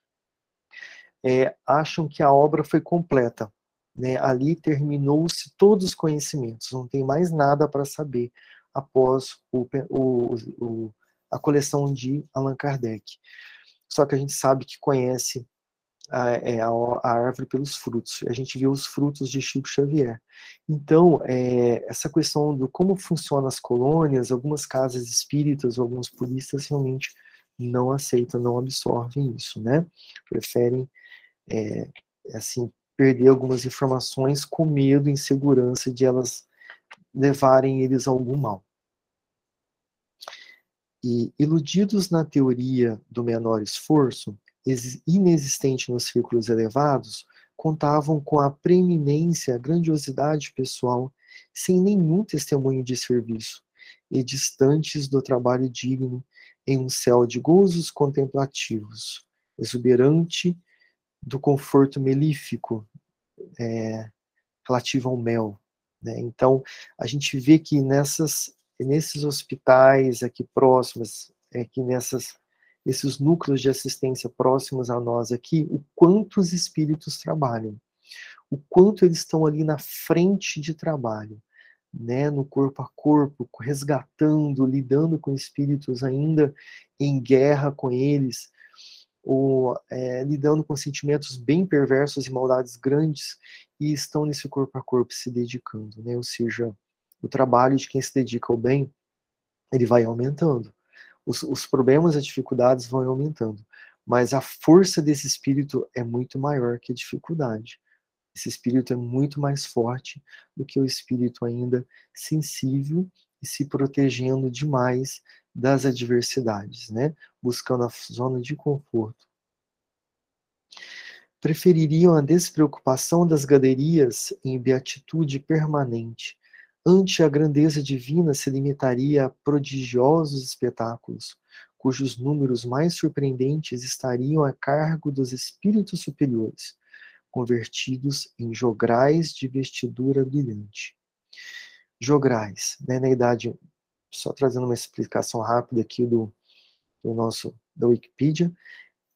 é, acham que a obra foi completa. Né? Ali terminou-se todos os conhecimentos, não tem mais nada para saber após o, o, o, a coleção de Allan Kardec. Só que a gente sabe que conhece a, é, a, a, árvore pelos frutos. A gente viu os frutos de Chico Xavier. Então, é, essa questão do como funcionam as colônias, algumas casas espíritas, alguns puristas realmente não aceitam, não absorvem isso, né? Preferem, é, assim, perder algumas informações com medo, insegurança de elas levarem eles a algum mal. E iludidos na teoria do menor esforço, inexistente nos círculos elevados, contavam com a preeminência, a grandiosidade pessoal, sem nenhum testemunho de serviço, e distantes do trabalho digno, em um céu de gozos contemplativos, exuberante do conforto melífico é, relativo ao mel. Né? Então, a gente vê que nessas, nesses hospitais aqui próximos, aqui nessas esses núcleos de assistência próximos a nós aqui, o quanto os espíritos trabalham, o quanto eles estão ali na frente de trabalho, né, no corpo a corpo, resgatando, lidando com espíritos ainda em guerra com eles, ou é, lidando com sentimentos bem perversos e maldades grandes, e estão nesse corpo a corpo se dedicando, né, ou seja, o trabalho de quem se dedica ao bem, ele vai aumentando os, os problemas, as dificuldades vão aumentando. Mas a força desse espírito é muito maior que a dificuldade. Esse espírito é muito mais forte do que o espírito ainda sensível e se protegendo demais das adversidades, né? Buscando a zona de conforto. Prefeririam a despreocupação das galerias em beatitude permanente, Ante a grandeza divina se limitaria a prodigiosos espetáculos, cujos números mais surpreendentes estariam a cargo dos espíritos superiores, convertidos em jograis de vestidura brilhante. Jograis, né, na idade, só trazendo uma explicação rápida aqui do, do nosso da Wikipedia,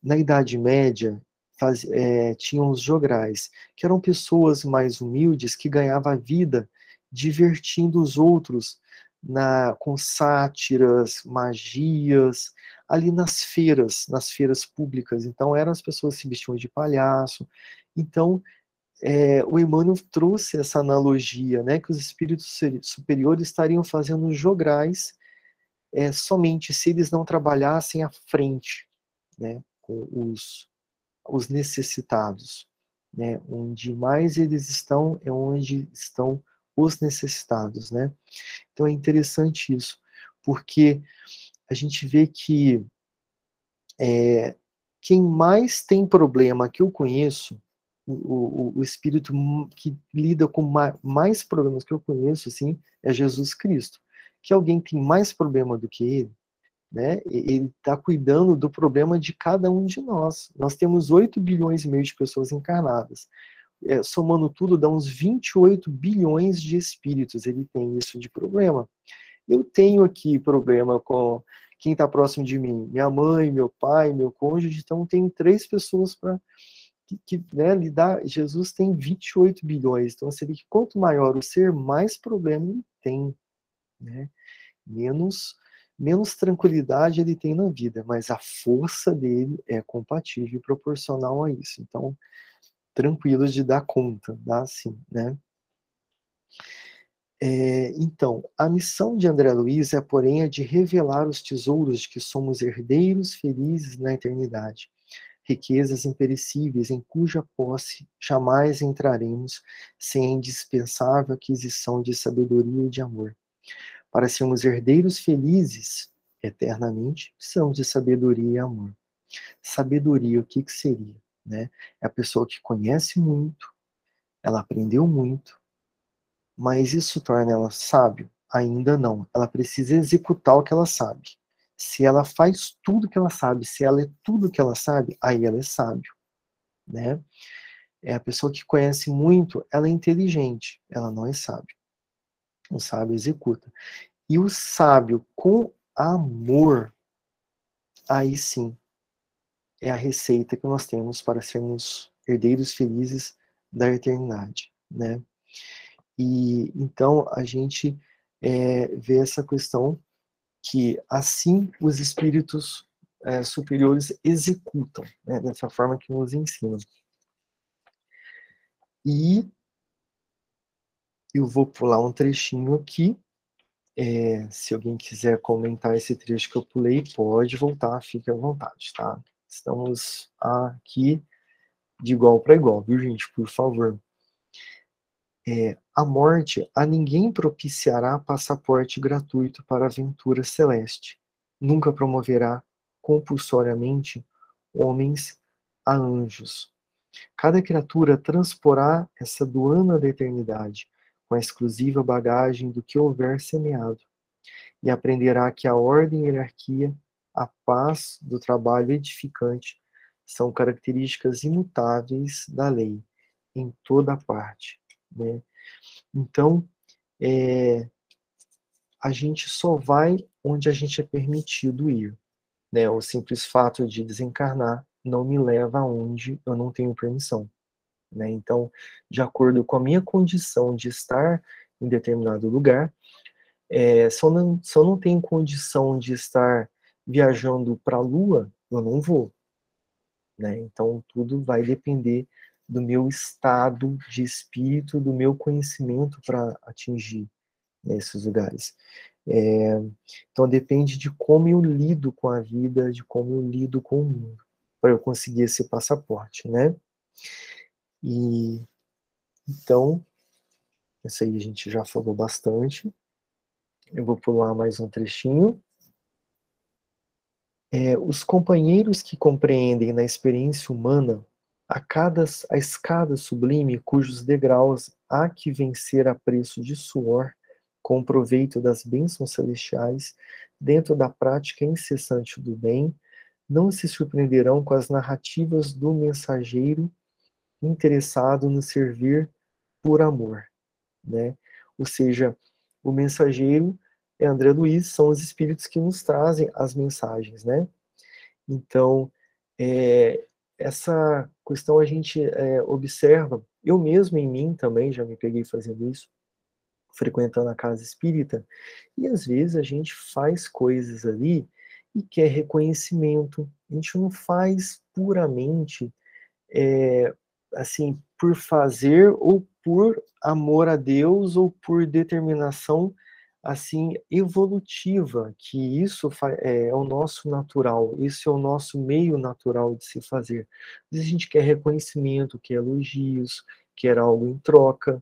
na Idade Média faz, é, tinham os jograis, que eram pessoas mais humildes que ganhavam a vida divertindo os outros na, com sátiras, magias, ali nas feiras, nas feiras públicas. Então, eram as pessoas que se vestiam de palhaço. Então, é, o Emmanuel trouxe essa analogia, né, que os espíritos superiores estariam fazendo jograis é, somente se eles não trabalhassem à frente, né, com os, os necessitados. Né, onde mais eles estão é onde estão os necessitados, né? Então é interessante isso, porque a gente vê que é, quem mais tem problema que eu conheço, o, o, espírito que lida com mais problemas que eu conheço, assim, é Jesus Cristo. Que alguém tem mais problema do que ele, né? Ele está cuidando do problema de cada um de nós. Nós temos 8 bilhões e meio de pessoas encarnadas é, somando tudo, dá uns 28 bilhões de espíritos. Ele tem isso de problema. Eu tenho aqui problema com quem está próximo de mim, minha mãe, meu pai, meu cônjuge, então tem três pessoas para que, que né, lidar. Jesus tem 28 bilhões, então você vê que quanto maior o ser, mais problema ele tem, né? Menos menos tranquilidade ele tem na vida, mas a força dele é compatível e proporcional a isso. Então, tranquilos de dar conta, dá assim, né? É, então, a missão de André Luiz é, porém, a de revelar os tesouros de que somos herdeiros felizes na eternidade, riquezas imperecíveis em cuja posse jamais entraremos sem a indispensável aquisição de sabedoria e de amor. Para sermos herdeiros felizes eternamente, precisamos de sabedoria e amor. Sabedoria, o que, que seria? Né? É a pessoa que conhece muito, ela aprendeu muito, mas isso torna ela sábio? Ainda não. Ela precisa executar o que ela sabe. Se ela faz tudo que ela sabe, se ela é tudo que ela sabe, aí ela é sábio, né? É a pessoa que conhece muito, ela é inteligente, ela não é sábio. O sábio executa. E o sábio com amor, aí sim, é a receita que nós temos para sermos herdeiros felizes da eternidade, né? E então a gente é, vê essa questão que assim os espíritos é, superiores executam, né, dessa forma que nos ensinam. E eu vou pular um trechinho aqui. É, se alguém quiser comentar esse trecho que eu pulei, pode voltar, fique à vontade, tá? Estamos aqui de igual para igual, viu, gente? Por favor. É, a morte a ninguém propiciará passaporte gratuito para a aventura celeste. Nunca promoverá compulsoriamente homens a anjos. Cada criatura transporá essa doana da eternidade com a exclusiva bagagem do que houver semeado e aprenderá que a ordem e a hierarquia, a paz do trabalho edificante são características imutáveis da lei em toda parte. Né? Então, é, a gente só vai onde a gente é permitido ir. Né? O simples fato de desencarnar não me leva aonde eu não tenho permissão. Né? Então, de acordo com a minha condição de estar em determinado lugar, é, se, eu não, se eu não tenho condição de estar viajando para a Lua, eu não vou. Né? Então, tudo vai depender do meu estado de espírito, do meu conhecimento para atingir esses lugares. É, então, depende de como eu lido com a vida, de como eu lido com o mundo, para eu conseguir esse passaporte, né? E então, isso aí a gente já falou bastante. Eu vou pular mais um trechinho. É, os companheiros que compreendem na experiência humana a cada a escada sublime cujos degraus há que vencer a preço de suor, com proveito das bênçãos celestiais, dentro da prática incessante do bem, não se surpreenderão com as narrativas do mensageiro interessado no servir por amor, né? Ou seja, o mensageiro é André Luiz, são os espíritos que nos trazem as mensagens, né? Então, é, essa questão a gente é, observa, eu mesmo em mim também já me peguei fazendo isso, frequentando a casa espírita, e às vezes a gente faz coisas ali e quer reconhecimento, a gente não faz puramente é, assim, por fazer ou por amor a Deus ou por determinação assim evolutiva, que isso é, é, o nosso natural, esse é o nosso meio natural de se fazer. A gente quer reconhecimento, quer elogios, quer algo em troca,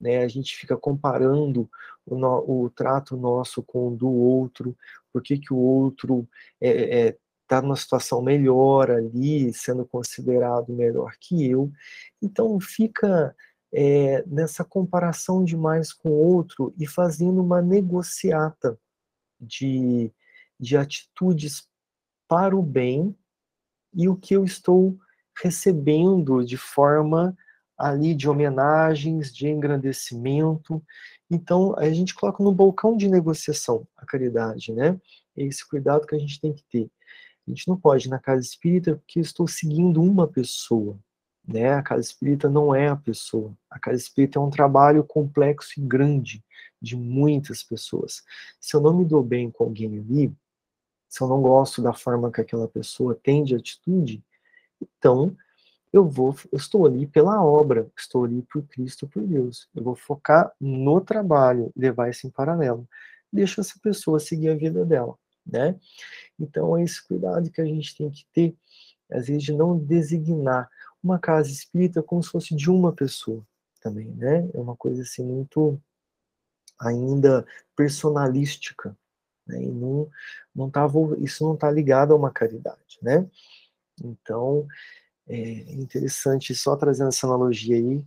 né? A gente fica comparando o, no, o trato nosso com o do outro, por que, que o outro é, é, está numa situação melhor ali, sendo considerado melhor que eu. Então fica é, nessa comparação demais com o outro e fazendo uma negociata de, de atitudes para o bem e o que eu estou recebendo de forma ali de homenagens, de engrandecimento. Então, a gente coloca no balcão de negociação a caridade, né? É esse cuidado que a gente tem que ter. A gente não pode ir na casa espírita porque eu estou seguindo uma pessoa. Né? A casa espírita não é a pessoa. A casa espírita é um trabalho complexo e grande de muitas pessoas. Se eu não me dou bem com alguém ali, se eu não gosto da forma que aquela pessoa tem de atitude, então eu vou, eu estou ali pela obra, estou ali por Cristo, por Deus. Eu vou focar no trabalho, levar isso em paralelo. Deixa essa pessoa seguir a vida dela né? Então, é esse cuidado que a gente tem que ter, às vezes, de não designar uma casa espírita como se fosse de uma pessoa também, né? É uma coisa assim muito ainda personalística, né? E não, não tá, isso não está ligado a uma caridade, né? Então, é interessante, só trazendo essa analogia aí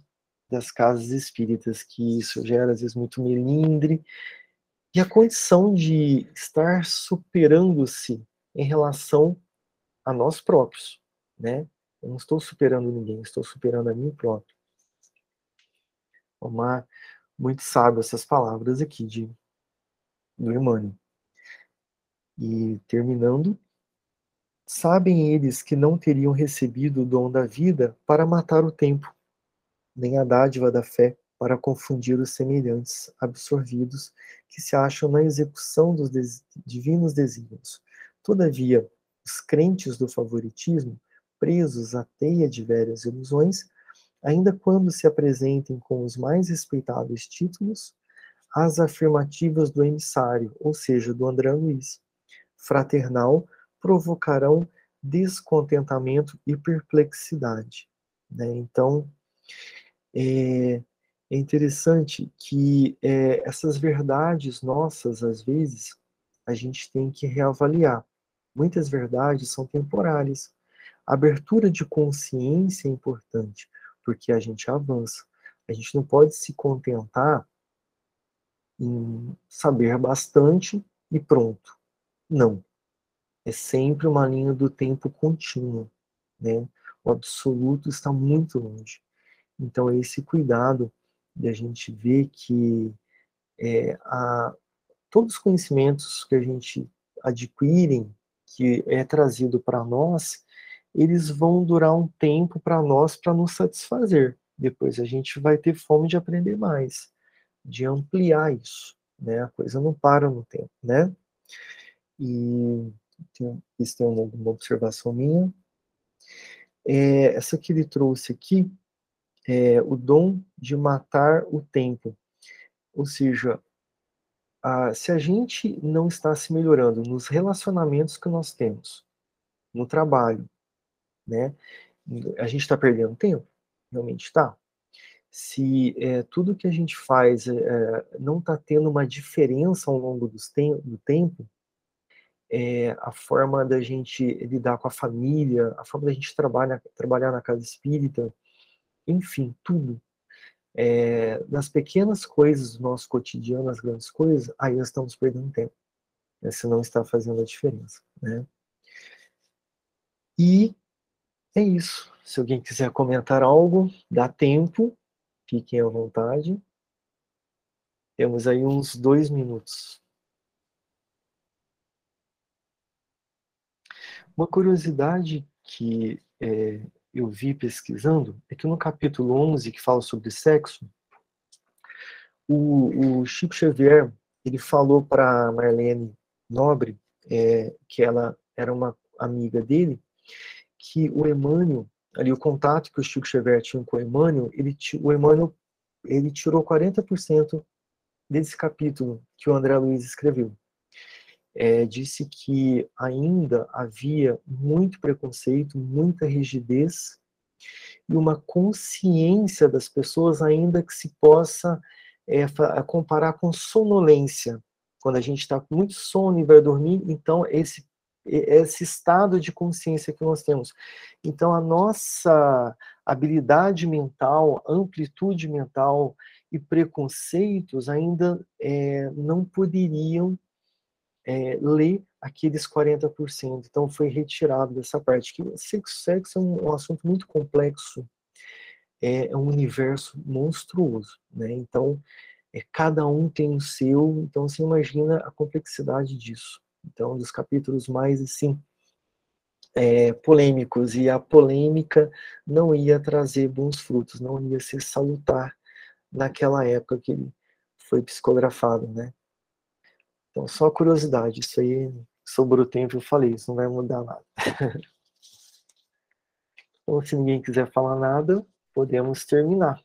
das casas espíritas, que isso gera às vezes muito melindre, e a condição de estar superando-se em relação a nós próprios, né? Eu não estou superando ninguém, estou superando a mim próprio. Uma, muito sábio essas palavras aqui de do Emmanuel. E terminando, sabem eles que não teriam recebido o dom da vida para matar o tempo, nem a dádiva da fé para confundir os semelhantes absorvidos que se acham na execução dos des divinos desígnios. Todavia, os crentes do favoritismo, presos à teia de velhas ilusões, ainda quando se apresentem com os mais respeitáveis títulos, as afirmativas do emissário, ou seja, do André Luiz, fraternal, provocarão descontentamento e perplexidade. Né? Então, é, é, interessante que é, essas verdades nossas, às vezes, a gente tem que reavaliar. Muitas verdades são temporárias. Abertura de consciência é importante, porque a gente avança. A gente não pode se contentar em saber bastante e pronto. Não. É sempre uma linha do tempo contínuo, né? O absoluto está muito longe. Então, é esse cuidado de a gente ver que é, a, todos os conhecimentos que a gente adquirem, que é trazido para nós, eles vão durar um tempo para nós para nos satisfazer. Depois a gente vai ter fome de aprender mais, de ampliar isso, né? A coisa não para no tempo, né? E isso tem alguma observação minha. É, essa que ele trouxe aqui é o dom de matar o tempo. Ou seja, a, se a gente não está se melhorando nos relacionamentos que nós temos, no trabalho, né? A gente está perdendo tempo? Realmente está. Se é, tudo que a gente faz é, não está tendo uma diferença ao longo tem do tempo, é, a forma da gente lidar com a família, a forma da gente trabalhar, trabalhar na casa espírita, enfim, tudo. É, nas pequenas coisas do nosso cotidiano, nas grandes coisas, aí nós estamos perdendo tempo. Né, se não está fazendo a diferença. Né? E é isso. Se alguém quiser comentar algo, dá tempo, fiquem à vontade. Temos aí uns dois minutos. Uma curiosidade que é, eu vi pesquisando é que no capítulo 11, que fala sobre sexo, o, o Chico Xavier ele falou para Marlene Nobre, é, que ela era uma amiga dele, que o Emmanuel, ali o contato que o Chico Xavier tinha com o Emmanuel, ele, o Emmanuel ele tirou 40% desse capítulo que o André Luiz escreveu. É, disse que ainda havia muito preconceito, muita rigidez e uma consciência das pessoas ainda que se possa é, comparar com sonolência. Quando a gente está com muito sono e vai dormir, então esse esse estado de consciência que nós temos. Então, a nossa habilidade mental, amplitude mental e preconceitos ainda é, não poderiam é, ler aqueles 40%. Então, foi retirado dessa parte. Que sexo, sexo é um, um assunto muito complexo, é, é, um universo monstruoso. Né? Então, é, cada um tem o seu. Então, você imagina a complexidade disso. Então, um dos capítulos mais assim é, polêmicos e a polêmica não ia trazer bons frutos, não ia ser salutar naquela época que ele foi psicografado, né? Então, só curiosidade, isso aí sobre o tempo eu falei, isso não vai mudar nada. então, se ninguém quiser falar nada, podemos terminar.